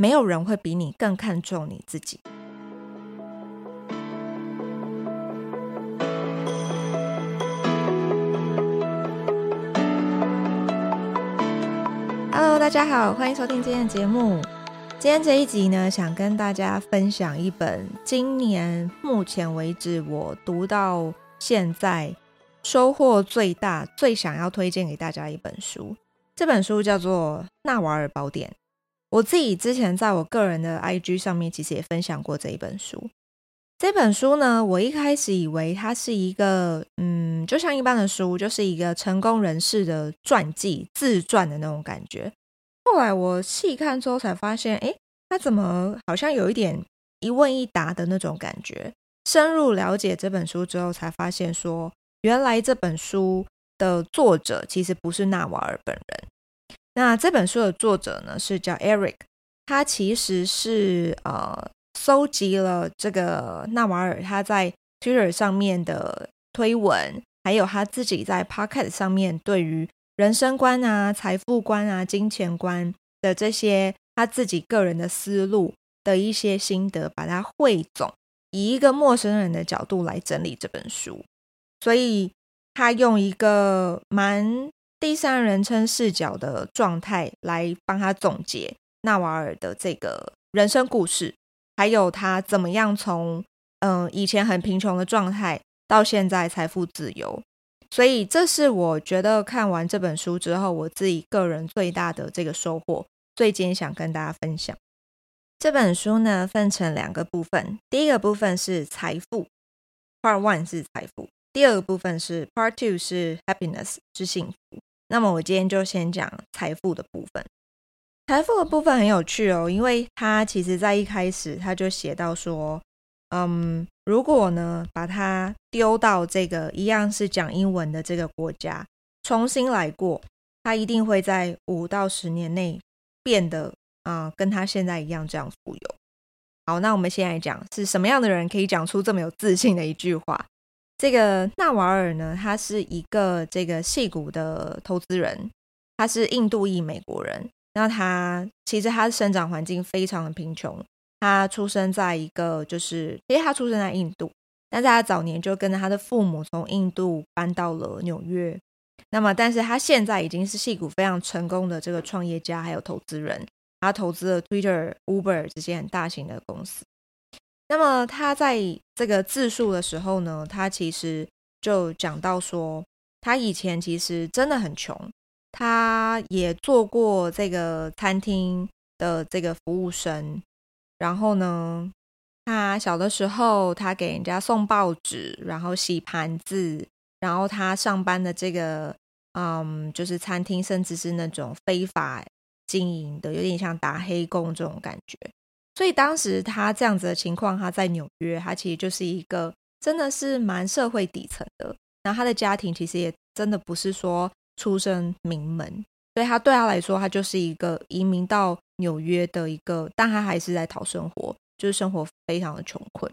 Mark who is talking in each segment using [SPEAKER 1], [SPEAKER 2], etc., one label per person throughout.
[SPEAKER 1] 没有人会比你更看重你自己。Hello，大家好，欢迎收听今天的节目。今天这一集呢，想跟大家分享一本今年目前为止我读到现在收获最大、最想要推荐给大家的一本书。这本书叫做《纳瓦尔宝典》。我自己之前在我个人的 IG 上面，其实也分享过这一本书。这本书呢，我一开始以为它是一个，嗯，就像一般的书，就是一个成功人士的传记、自传的那种感觉。后来我细看之后才发现，诶，它怎么好像有一点一问一答的那种感觉？深入了解这本书之后，才发现说，原来这本书的作者其实不是纳瓦尔本人。那这本书的作者呢，是叫 Eric，他其实是呃搜集了这个纳瓦尔他在 Twitter 上面的推文，还有他自己在 Podcast 上面对于人生观啊、财富观啊、金钱观的这些他自己个人的思路的一些心得，把它汇总，以一个陌生人的角度来整理这本书。所以他用一个蛮第三人称视角的状态来帮他总结纳瓦尔的这个人生故事，还有他怎么样从嗯以前很贫穷的状态到现在财富自由。所以，这是我觉得看完这本书之后，我自己个人最大的这个收获。最近想跟大家分享这本书呢，分成两个部分。第一个部分是财富，Part One 是财富；第二个部分是 Part Two 是 Happiness 是幸福。那么我今天就先讲财富的部分。财富的部分很有趣哦，因为他其实在一开始他就写到说，嗯。如果呢，把它丢到这个一样是讲英文的这个国家，重新来过，他一定会在五到十年内变得啊、跟他现在一样这样富有。好，那我们先来讲是什么样的人可以讲出这么有自信的一句话。这个纳瓦尔呢，他是一个这个戏骨的投资人，他是印度裔美国人。那他其实他的生长环境非常的贫穷。他出生在一个，就是因为他出生在印度，但在他早年就跟着他的父母从印度搬到了纽约。那么，但是他现在已经是戏骨非常成功的这个创业家，还有投资人。他投资了 Twitter、Uber 这些很大型的公司。那么他在这个自述的时候呢，他其实就讲到说，他以前其实真的很穷，他也做过这个餐厅的这个服务生。然后呢，他小的时候，他给人家送报纸，然后洗盘子，然后他上班的这个，嗯，就是餐厅，甚至是那种非法经营的，有点像打黑工这种感觉。所以当时他这样子的情况，他在纽约，他其实就是一个真的是蛮社会底层的。然后他的家庭其实也真的不是说出身名门，所以他对他来说，他就是一个移民到。纽约的一个，但他还是在讨生活，就是生活非常的穷困。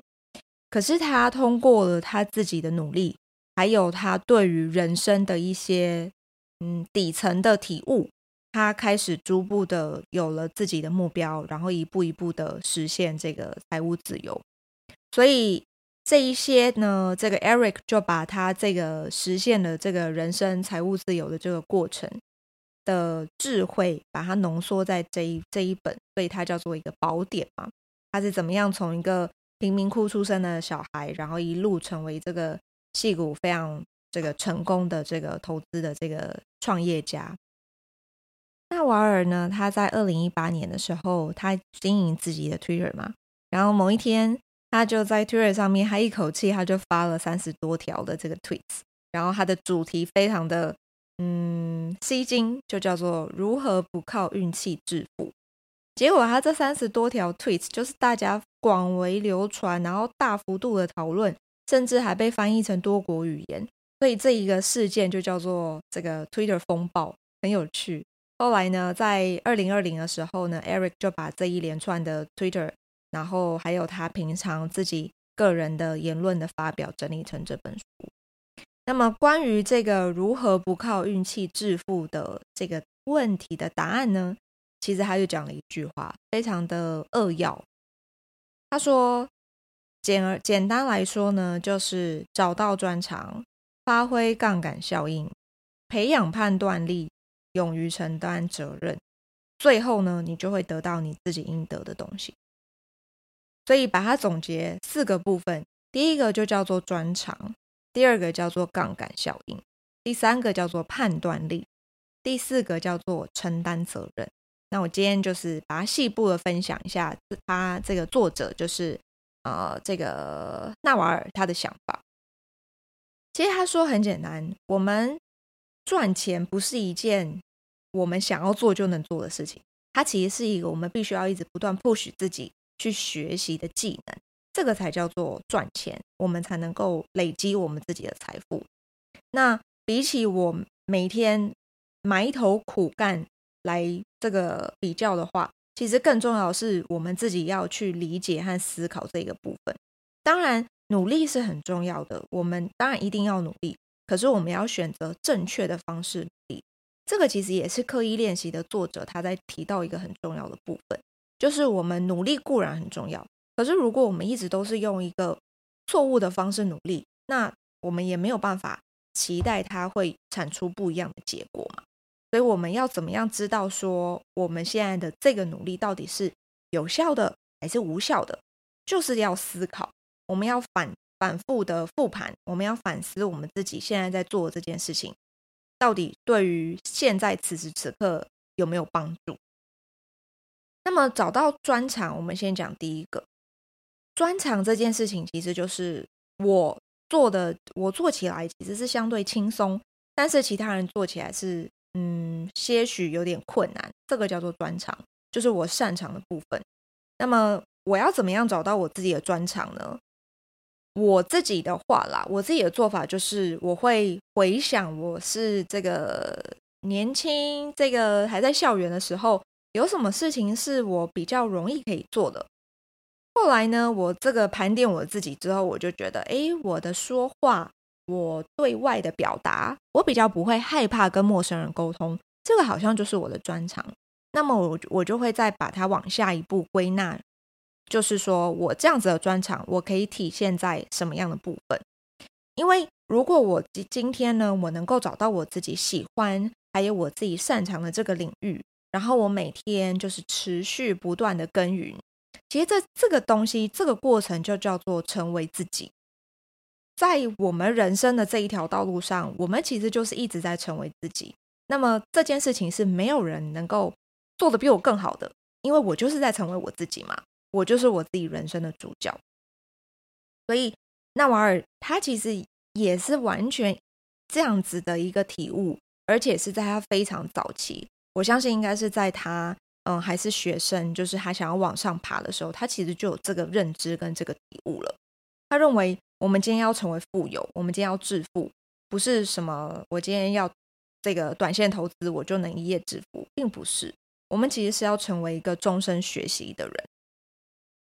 [SPEAKER 1] 可是他通过了他自己的努力，还有他对于人生的一些嗯底层的体悟，他开始逐步的有了自己的目标，然后一步一步的实现这个财务自由。所以这一些呢，这个 Eric 就把他这个实现了这个人生财务自由的这个过程。的智慧，把它浓缩在这一这一本，所以它叫做一个宝典嘛。他是怎么样从一个贫民窟出生的小孩，然后一路成为这个戏骨非常这个成功的这个投资的这个创业家？纳瓦尔呢，他在二零一八年的时候，他经营自己的 Twitter 嘛，然后某一天，他就在 Twitter 上面，他一口气他就发了三十多条的这个 tweets，然后他的主题非常的。嗯，吸睛就叫做如何不靠运气致富。结果他这三十多条 tweets 就是大家广为流传，然后大幅度的讨论，甚至还被翻译成多国语言。所以这一个事件就叫做这个 Twitter 风暴，很有趣。后来呢，在二零二零的时候呢，Eric 就把这一连串的 Twitter，然后还有他平常自己个人的言论的发表，整理成这本书。那么，关于这个如何不靠运气致富的这个问题的答案呢？其实他就讲了一句话，非常的扼要。他说：“简而简单来说呢，就是找到专长，发挥杠杆效应，培养判断力，勇于承担责任，最后呢，你就会得到你自己应得的东西。所以把它总结四个部分，第一个就叫做专长，第二个叫做杠杆效应，第三个叫做判断力，第四个叫做承担责任。”那我今天就是把它细部的分享一下，他这个作者就是呃这个纳瓦尔他的想法。其实他说很简单，我们赚钱不是一件我们想要做就能做的事情，它其实是一个我们必须要一直不断 push 自己去学习的技能，这个才叫做赚钱，我们才能够累积我们自己的财富。那比起我每天埋头苦干。来这个比较的话，其实更重要的是我们自己要去理解和思考这个部分。当然，努力是很重要的，我们当然一定要努力。可是，我们要选择正确的方式努力。这个其实也是刻意练习的作者他在提到一个很重要的部分，就是我们努力固然很重要，可是如果我们一直都是用一个错误的方式努力，那我们也没有办法期待它会产出不一样的结果嘛。所以我们要怎么样知道说我们现在的这个努力到底是有效的还是无效的？就是要思考，我们要反反复的复盘，我们要反思我们自己现在在做的这件事情，到底对于现在此时此刻有没有帮助？那么找到专长，我们先讲第一个专长这件事情，其实就是我做的，我做起来其实是相对轻松，但是其他人做起来是。嗯，些许有点困难，这个叫做专长，就是我擅长的部分。那么我要怎么样找到我自己的专长呢？我自己的话啦，我自己的做法就是我会回想我是这个年轻，这个还在校园的时候，有什么事情是我比较容易可以做的。后来呢，我这个盘点我自己之后，我就觉得，哎，我的说话。我对外的表达，我比较不会害怕跟陌生人沟通，这个好像就是我的专长。那么我我就会再把它往下一步归纳，就是说我这样子的专长，我可以体现在什么样的部分？因为如果我今今天呢，我能够找到我自己喜欢，还有我自己擅长的这个领域，然后我每天就是持续不断的耕耘，其实这这个东西，这个过程就叫做成为自己。在我们人生的这一条道路上，我们其实就是一直在成为自己。那么这件事情是没有人能够做得比我更好的，因为我就是在成为我自己嘛，我就是我自己人生的主角。所以纳瓦尔他其实也是完全这样子的一个体悟，而且是在他非常早期，我相信应该是在他嗯还是学生，就是他想要往上爬的时候，他其实就有这个认知跟这个体悟了。他认为。我们今天要成为富有，我们今天要致富，不是什么我今天要这个短线投资，我就能一夜致富，并不是。我们其实是要成为一个终身学习的人。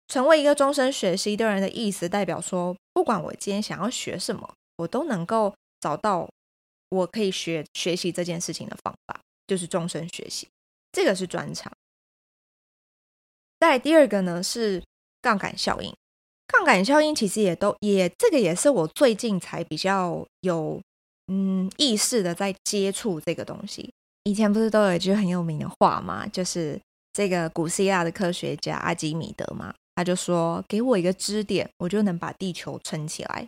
[SPEAKER 1] 成为一个终身学习的人的意思，代表说，不管我今天想要学什么，我都能够找到我可以学学习这件事情的方法，就是终身学习。这个是专长。再第二个呢，是杠杆效应。杠杆效应其实也都也这个也是我最近才比较有嗯意识的在接触这个东西。以前不是都有一句很有名的话吗？就是这个古希腊的科学家阿基米德嘛，他就说：“给我一个支点，我就能把地球撑起来。”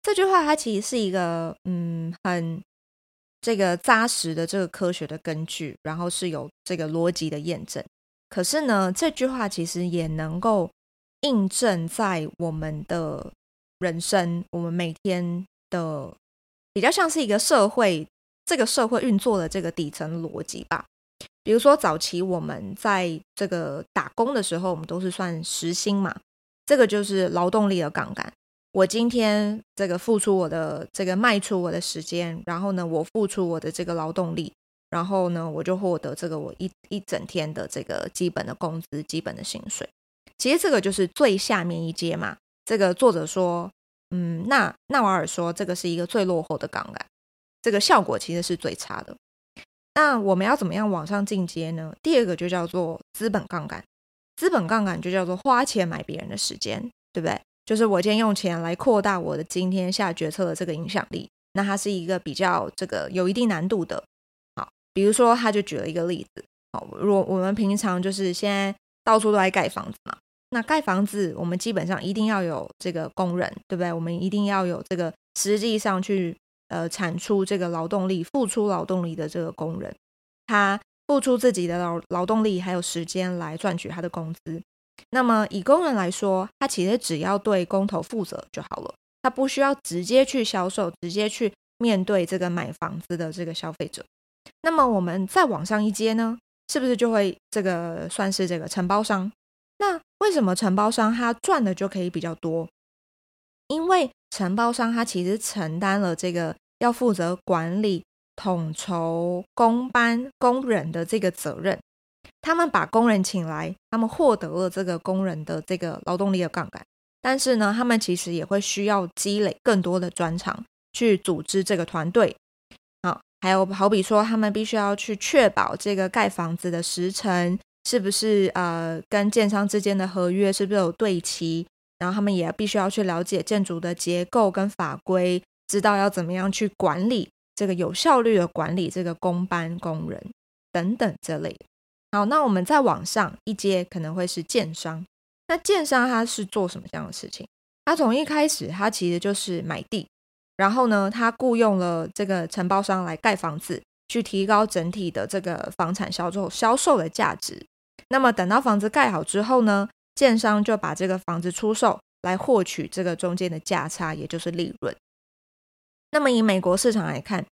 [SPEAKER 1] 这句话它其实是一个嗯很这个扎实的这个科学的根据，然后是有这个逻辑的验证。可是呢，这句话其实也能够。印证在我们的人生，我们每天的比较像是一个社会，这个社会运作的这个底层逻辑吧。比如说，早期我们在这个打工的时候，我们都是算时薪嘛，这个就是劳动力的杠杆。我今天这个付出我的这个卖出我的时间，然后呢，我付出我的这个劳动力，然后呢，我就获得这个我一一整天的这个基本的工资、基本的薪水。其实这个就是最下面一阶嘛。这个作者说，嗯，那纳瓦尔说这个是一个最落后的杠杆，这个效果其实是最差的。那我们要怎么样往上进阶呢？第二个就叫做资本杠杆，资本杠杆就叫做花钱买别人的时间，对不对？就是我今天用钱来扩大我的今天下决策的这个影响力。那它是一个比较这个有一定难度的。好，比如说他就举了一个例子，好，如果我们平常就是现在到处都在盖房子嘛。那盖房子，我们基本上一定要有这个工人，对不对？我们一定要有这个实际上去呃产出这个劳动力、付出劳动力的这个工人，他付出自己的劳劳动力还有时间来赚取他的工资。那么以工人来说，他其实只要对工头负责就好了，他不需要直接去销售，直接去面对这个买房子的这个消费者。那么我们再往上一阶呢，是不是就会这个算是这个承包商？那为什么承包商他赚的就可以比较多？因为承包商他其实承担了这个要负责管理、统筹工班工人的这个责任。他们把工人请来，他们获得了这个工人的这个劳动力的杠杆。但是呢，他们其实也会需要积累更多的专长去组织这个团队。好，还有好比说，他们必须要去确保这个盖房子的时程。是不是呃，跟建商之间的合约是不是有对齐？然后他们也必须要去了解建筑的结构跟法规，知道要怎么样去管理这个有效率的管理这个工班工人等等这类。好，那我们再往上一阶，可能会是建商。那建商他是做什么这样的事情？他从一开始他其实就是买地，然后呢，他雇佣了这个承包商来盖房子，去提高整体的这个房产销售销售的价值。那么等到房子盖好之后呢，建商就把这个房子出售来获取这个中间的价差，也就是利润。那么以美国市场来看，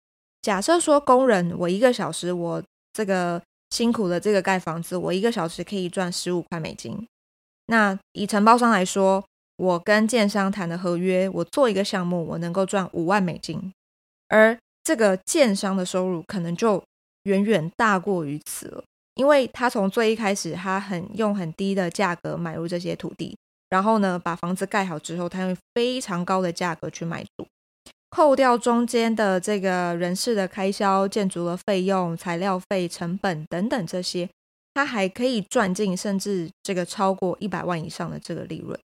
[SPEAKER 1] 假设说工人我一个小时我这个辛苦的这个盖房子，我一个小时可以赚十五块美金。那以承包商来说，我跟建商谈的合约，我做一个项目，我能够赚五万美金，而这个建商的收入可能就远远大过于此了。因为他从最一开始，他很用很低的价格买入这些土地，然后呢，把房子盖好之后，他用非常高的价格去卖出，扣掉中间的这个人事的开销、建筑的费用、材料费、成本等等这些，他还可以赚进甚至这个超过一百万以上的这个利润。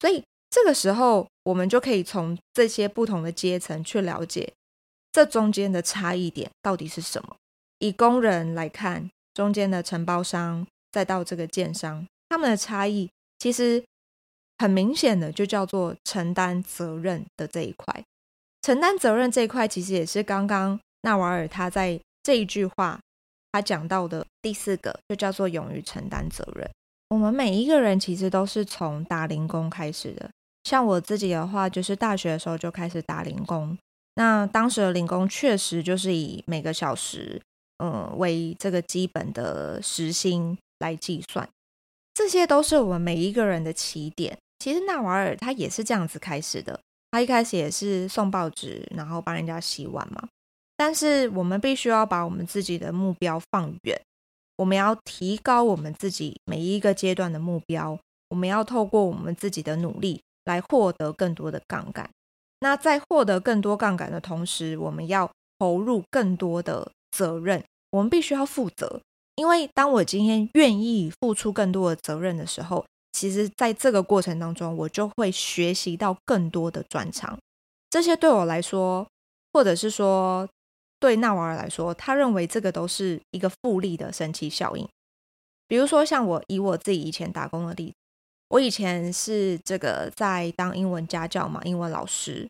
[SPEAKER 1] 所以这个时候，我们就可以从这些不同的阶层去了解这中间的差异点到底是什么。以工人来看。中间的承包商，再到这个建商，他们的差异其实很明显的，就叫做承担责任的这一块。承担责任这一块，其实也是刚刚纳瓦尔他在这一句话他讲到的第四个，就叫做勇于承担责任。我们每一个人其实都是从打零工开始的，像我自己的话，就是大学的时候就开始打零工。那当时的零工确实就是以每个小时。嗯，为这个基本的时薪来计算，这些都是我们每一个人的起点。其实纳瓦尔他也是这样子开始的，他一开始也是送报纸，然后帮人家洗碗嘛。但是我们必须要把我们自己的目标放远，我们要提高我们自己每一个阶段的目标，我们要透过我们自己的努力来获得更多的杠杆。那在获得更多杠杆的同时，我们要投入更多的责任。我们必须要负责，因为当我今天愿意付出更多的责任的时候，其实在这个过程当中，我就会学习到更多的专长。这些对我来说，或者是说对纳瓦尔来说，他认为这个都是一个复利的神奇效应。比如说，像我以我自己以前打工的例子，我以前是这个在当英文家教嘛，英文老师，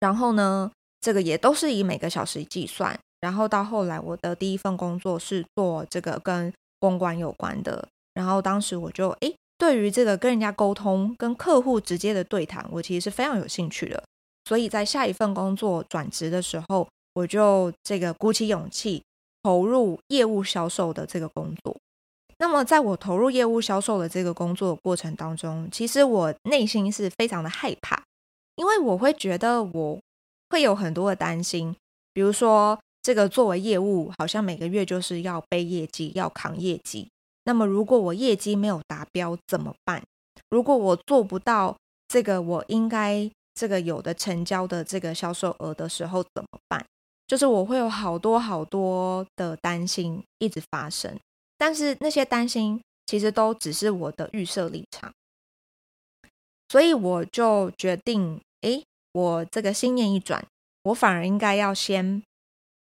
[SPEAKER 1] 然后呢，这个也都是以每个小时计算。然后到后来，我的第一份工作是做这个跟公关有关的。然后当时我就诶，对于这个跟人家沟通、跟客户直接的对谈，我其实是非常有兴趣的。所以在下一份工作转职的时候，我就这个鼓起勇气投入业务销售的这个工作。那么在我投入业务销售的这个工作的过程当中，其实我内心是非常的害怕，因为我会觉得我会有很多的担心，比如说。这个作为业务，好像每个月就是要背业绩，要扛业绩。那么，如果我业绩没有达标怎么办？如果我做不到这个我应该这个有的成交的这个销售额的时候怎么办？就是我会有好多好多的担心一直发生，但是那些担心其实都只是我的预设立场，所以我就决定，诶，我这个心念一转，我反而应该要先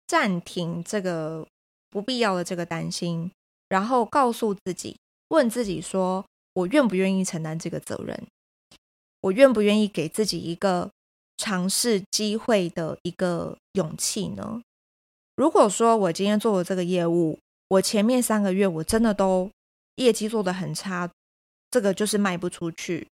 [SPEAKER 1] 暂停这个不必要的这个担心，然后告诉自己，问自己说，我愿不愿意承担这个责任？我愿不愿意给自己一个尝试机会的一个勇气呢？如果说我今天做的这个业务，我前面三个月我真的都业绩做得很差，这个就是卖不出去，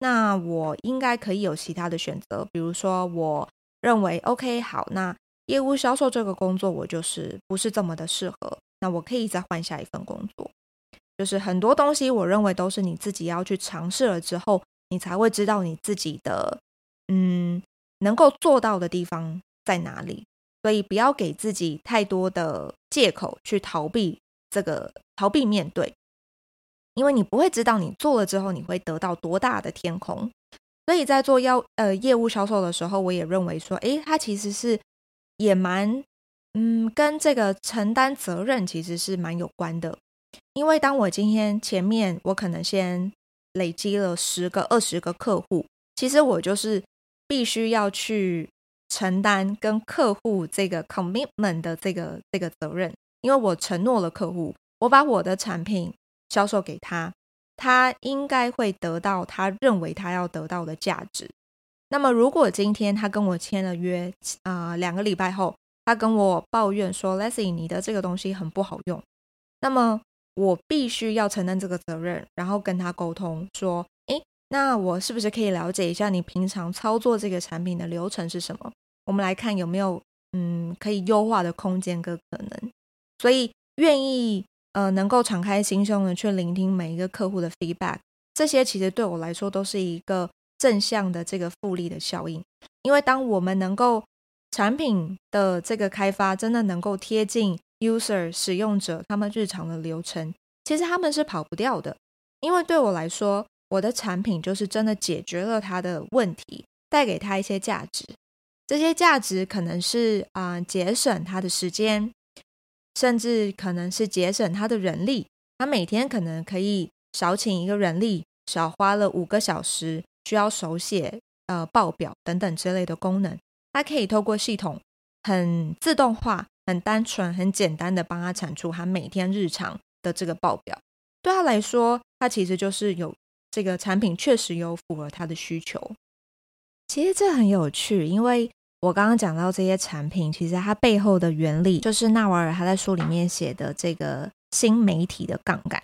[SPEAKER 1] 那我应该可以有其他的选择，比如说我认为 OK 好，那业务销售这个工作我就是不是这么的适合，那我可以再换下一份工作。就是很多东西，我认为都是你自己要去尝试了之后，你才会知道你自己的。嗯，能够做到的地方在哪里？所以不要给自己太多的借口去逃避这个，逃避面对，因为你不会知道你做了之后你会得到多大的天空。所以在做要呃业务销售的时候，我也认为说，诶，它其实是也蛮嗯跟这个承担责任其实是蛮有关的。因为当我今天前面我可能先累积了十个、二十个客户，其实我就是。必须要去承担跟客户这个 commitment 的这个这个责任，因为我承诺了客户，我把我的产品销售给他，他应该会得到他认为他要得到的价值。那么，如果今天他跟我签了约，啊、两个礼拜后，他跟我抱怨说：“Leslie，你的这个东西很不好用。”那么，我必须要承担这个责任，然后跟他沟通说。诶那我是不是可以了解一下你平常操作这个产品的流程是什么？我们来看有没有嗯可以优化的空间跟可能。所以愿意呃能够敞开心胸的去聆听每一个客户的 feedback，这些其实对我来说都是一个正向的这个复利的效应。因为当我们能够产品的这个开发真的能够贴近 user 使用者他们日常的流程，其实他们是跑不掉的。因为对我来说。我的产品就是真的解决了他的问题，带给他一些价值。这些价值可能是啊、节省他的时间，甚至可能是节省他的人力。他每天可能可以少请一个人力，少花了五个小时需要手写呃报表等等之类的功能。他可以透过系统很自动化、很单纯、很简单的帮他产出他每天日常的这个报表。对他来说，他其实就是有。这个产品确实有符合他的需求。其实这很有趣，因为我刚刚讲到这些产品，其实它背后的原理就是纳瓦尔他在书里面写的这个新媒体的杠杆。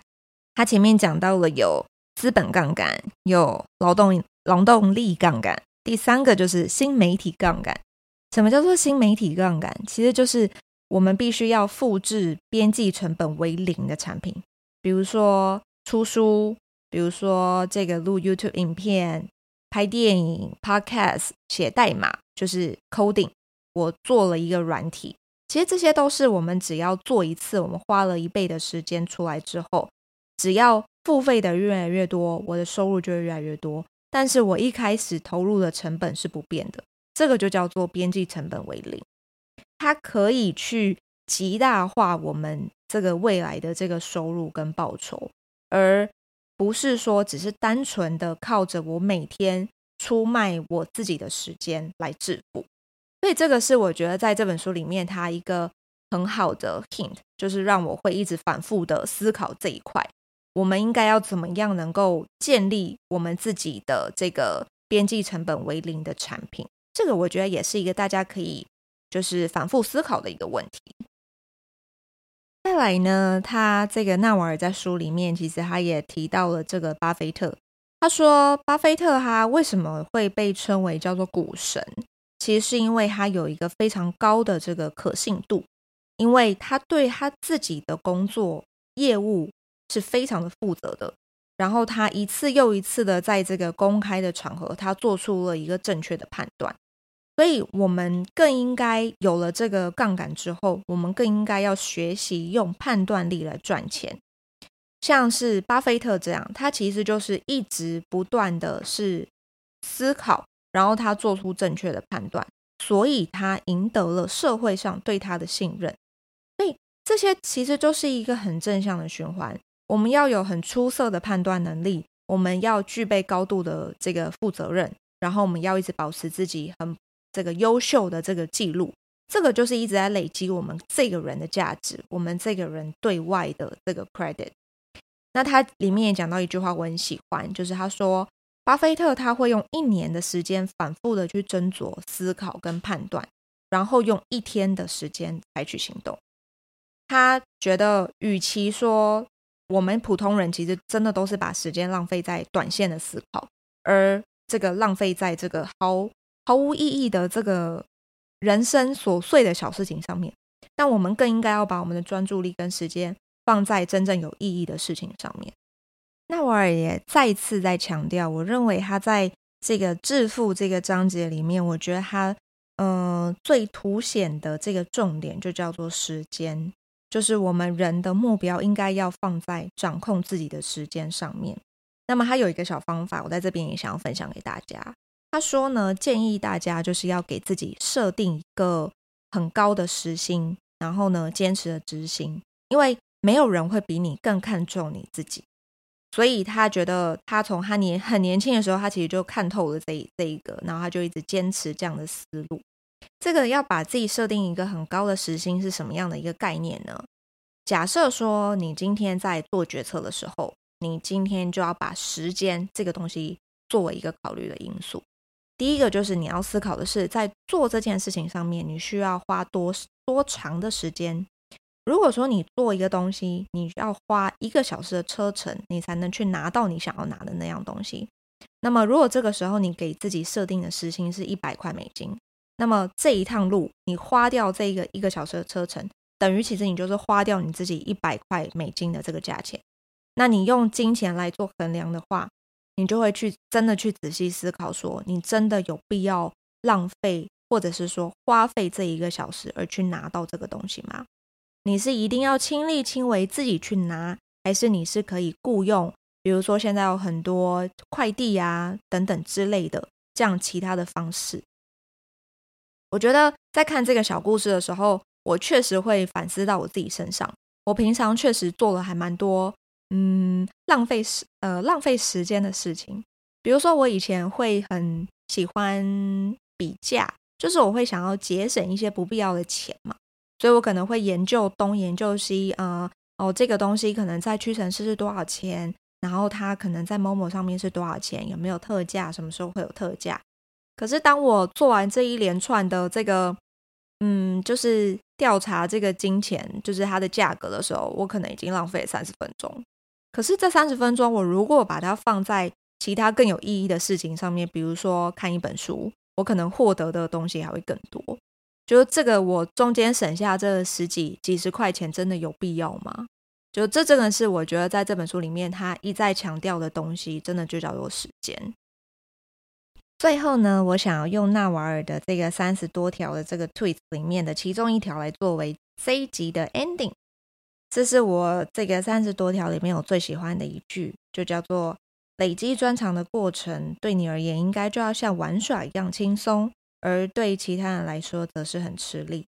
[SPEAKER 1] 他前面讲到了有资本杠杆，有劳动劳动力杠杆，第三个就是新媒体杠杆。什么叫做新媒体杠杆？其实就是我们必须要复制边际成本为零的产品，比如说出书。比如说，这个录 YouTube 影片、拍电影、Podcast、写代码，就是 coding。我做了一个软体，其实这些都是我们只要做一次，我们花了一倍的时间出来之后，只要付费的越来越多，我的收入就会越来越多。但是我一开始投入的成本是不变的，这个就叫做边际成本为零。它可以去极大化我们这个未来的这个收入跟报酬，而。不是说只是单纯的靠着我每天出卖我自己的时间来致富，所以这个是我觉得在这本书里面它一个很好的 hint，就是让我会一直反复的思考这一块，我们应该要怎么样能够建立我们自己的这个边际成本为零的产品，这个我觉得也是一个大家可以就是反复思考的一个问题。再来呢，他这个纳瓦尔在书里面其实他也提到了这个巴菲特。他说，巴菲特他为什么会被称为叫做股神？其实是因为他有一个非常高的这个可信度，因为他对他自己的工作业务是非常的负责的。然后他一次又一次的在这个公开的场合，他做出了一个正确的判断。所以，我们更应该有了这个杠杆之后，我们更应该要学习用判断力来赚钱。像是巴菲特这样，他其实就是一直不断的是思考，然后他做出正确的判断，所以他赢得了社会上对他的信任。所以这些其实就是一个很正向的循环。我们要有很出色的判断能力，我们要具备高度的这个负责任，然后我们要一直保持自己很这个优秀的这个记录。这个就是一直在累积我们这个人的价值，我们这个人对外的这个 credit。那他里面也讲到一句话，我很喜欢，就是他说，巴菲特他会用一年的时间反复的去斟酌、思考跟判断，然后用一天的时间采取行动。他觉得，与其说我们普通人其实真的都是把时间浪费在短线的思考，而这个浪费在这个毫毫无意义的这个。人生琐碎的小事情上面，但我们更应该要把我们的专注力跟时间放在真正有意义的事情上面。纳瓦尔也再次在强调，我认为他在这个致富这个章节里面，我觉得他嗯、最凸显的这个重点就叫做时间，就是我们人的目标应该要放在掌控自己的时间上面。那么他有一个小方法，我在这边也想要分享给大家。他说呢，建议大家就是要给自己设定一个很高的时薪，然后呢，坚持的执行，因为没有人会比你更看重你自己。所以他觉得，他从他年很年轻的时候，他其实就看透了这这一个，然后他就一直坚持这样的思路。这个要把自己设定一个很高的时薪是什么样的一个概念呢？假设说你今天在做决策的时候，你今天就要把时间这个东西作为一个考虑的因素。第一个就是你要思考的是，在做这件事情上面，你需要花多多长的时间。如果说你做一个东西，你要花一个小时的车程，你才能去拿到你想要拿的那样东西。那么，如果这个时候你给自己设定的时薪是一百块美金，那么这一趟路你花掉这个一个小时的车程，等于其实你就是花掉你自己一百块美金的这个价钱。那你用金钱来做衡量的话，你就会去真的去仔细思考，说你真的有必要浪费，或者是说花费这一个小时而去拿到这个东西吗？你是一定要亲力亲为自己去拿，还是你是可以雇佣，比如说现在有很多快递呀等等之类的这样其他的方式？我觉得在看这个小故事的时候，我确实会反思到我自己身上，我平常确实做了还蛮多。嗯，浪费时呃浪费时间的事情，比如说我以前会很喜欢比价，就是我会想要节省一些不必要的钱嘛，所以我可能会研究东研究西，呃哦这个东西可能在屈臣氏是多少钱，然后它可能在 Momo 上面是多少钱，有没有特价，什么时候会有特价。可是当我做完这一连串的这个，嗯，就是调查这个金钱，就是它的价格的时候，我可能已经浪费三十分钟。可是这三十分钟，我如果把它放在其他更有意义的事情上面，比如说看一本书，我可能获得的东西还会更多。就这个，我中间省下这十几几十块钱，真的有必要吗？就这真的是我觉得在这本书里面，他一再强调的东西，真的就叫做时间。最后呢，我想要用纳瓦尔的这个三十多条的这个 tweet 里面的其中一条来作为这一集的 ending。这是我这个三十多条里面我最喜欢的一句，就叫做“累积专长的过程对你而言应该就要像玩耍一样轻松，而对其他人来说则是很吃力。”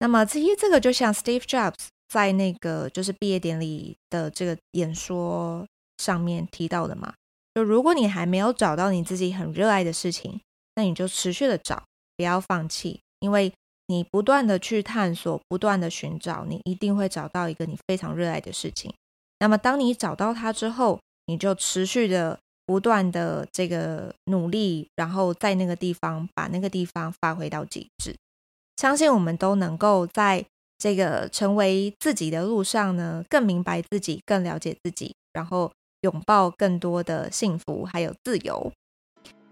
[SPEAKER 1] 那么其实这个就像 Steve Jobs 在那个就是毕业典礼的这个演说上面提到的嘛，就如果你还没有找到你自己很热爱的事情，那你就持续的找，不要放弃，因为。你不断的去探索，不断的寻找，你一定会找到一个你非常热爱的事情。那么，当你找到它之后，你就持续的、不断的这个努力，然后在那个地方把那个地方发挥到极致。相信我们都能够在这个成为自己的路上呢，更明白自己，更了解自己，然后拥抱更多的幸福还有自由。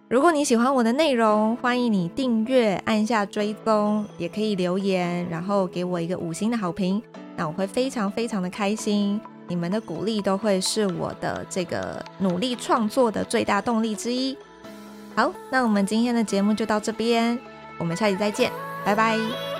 [SPEAKER 1] 如果你喜欢我的内容，欢迎你订阅、按下追踪，也可以留言，然后给我一个五星的好评，那我会非常非常的开心。你们的鼓励都会是我的这个努力创作的最大动力之一。好，那我们今天的节目就到这边，我们下期再见，拜拜。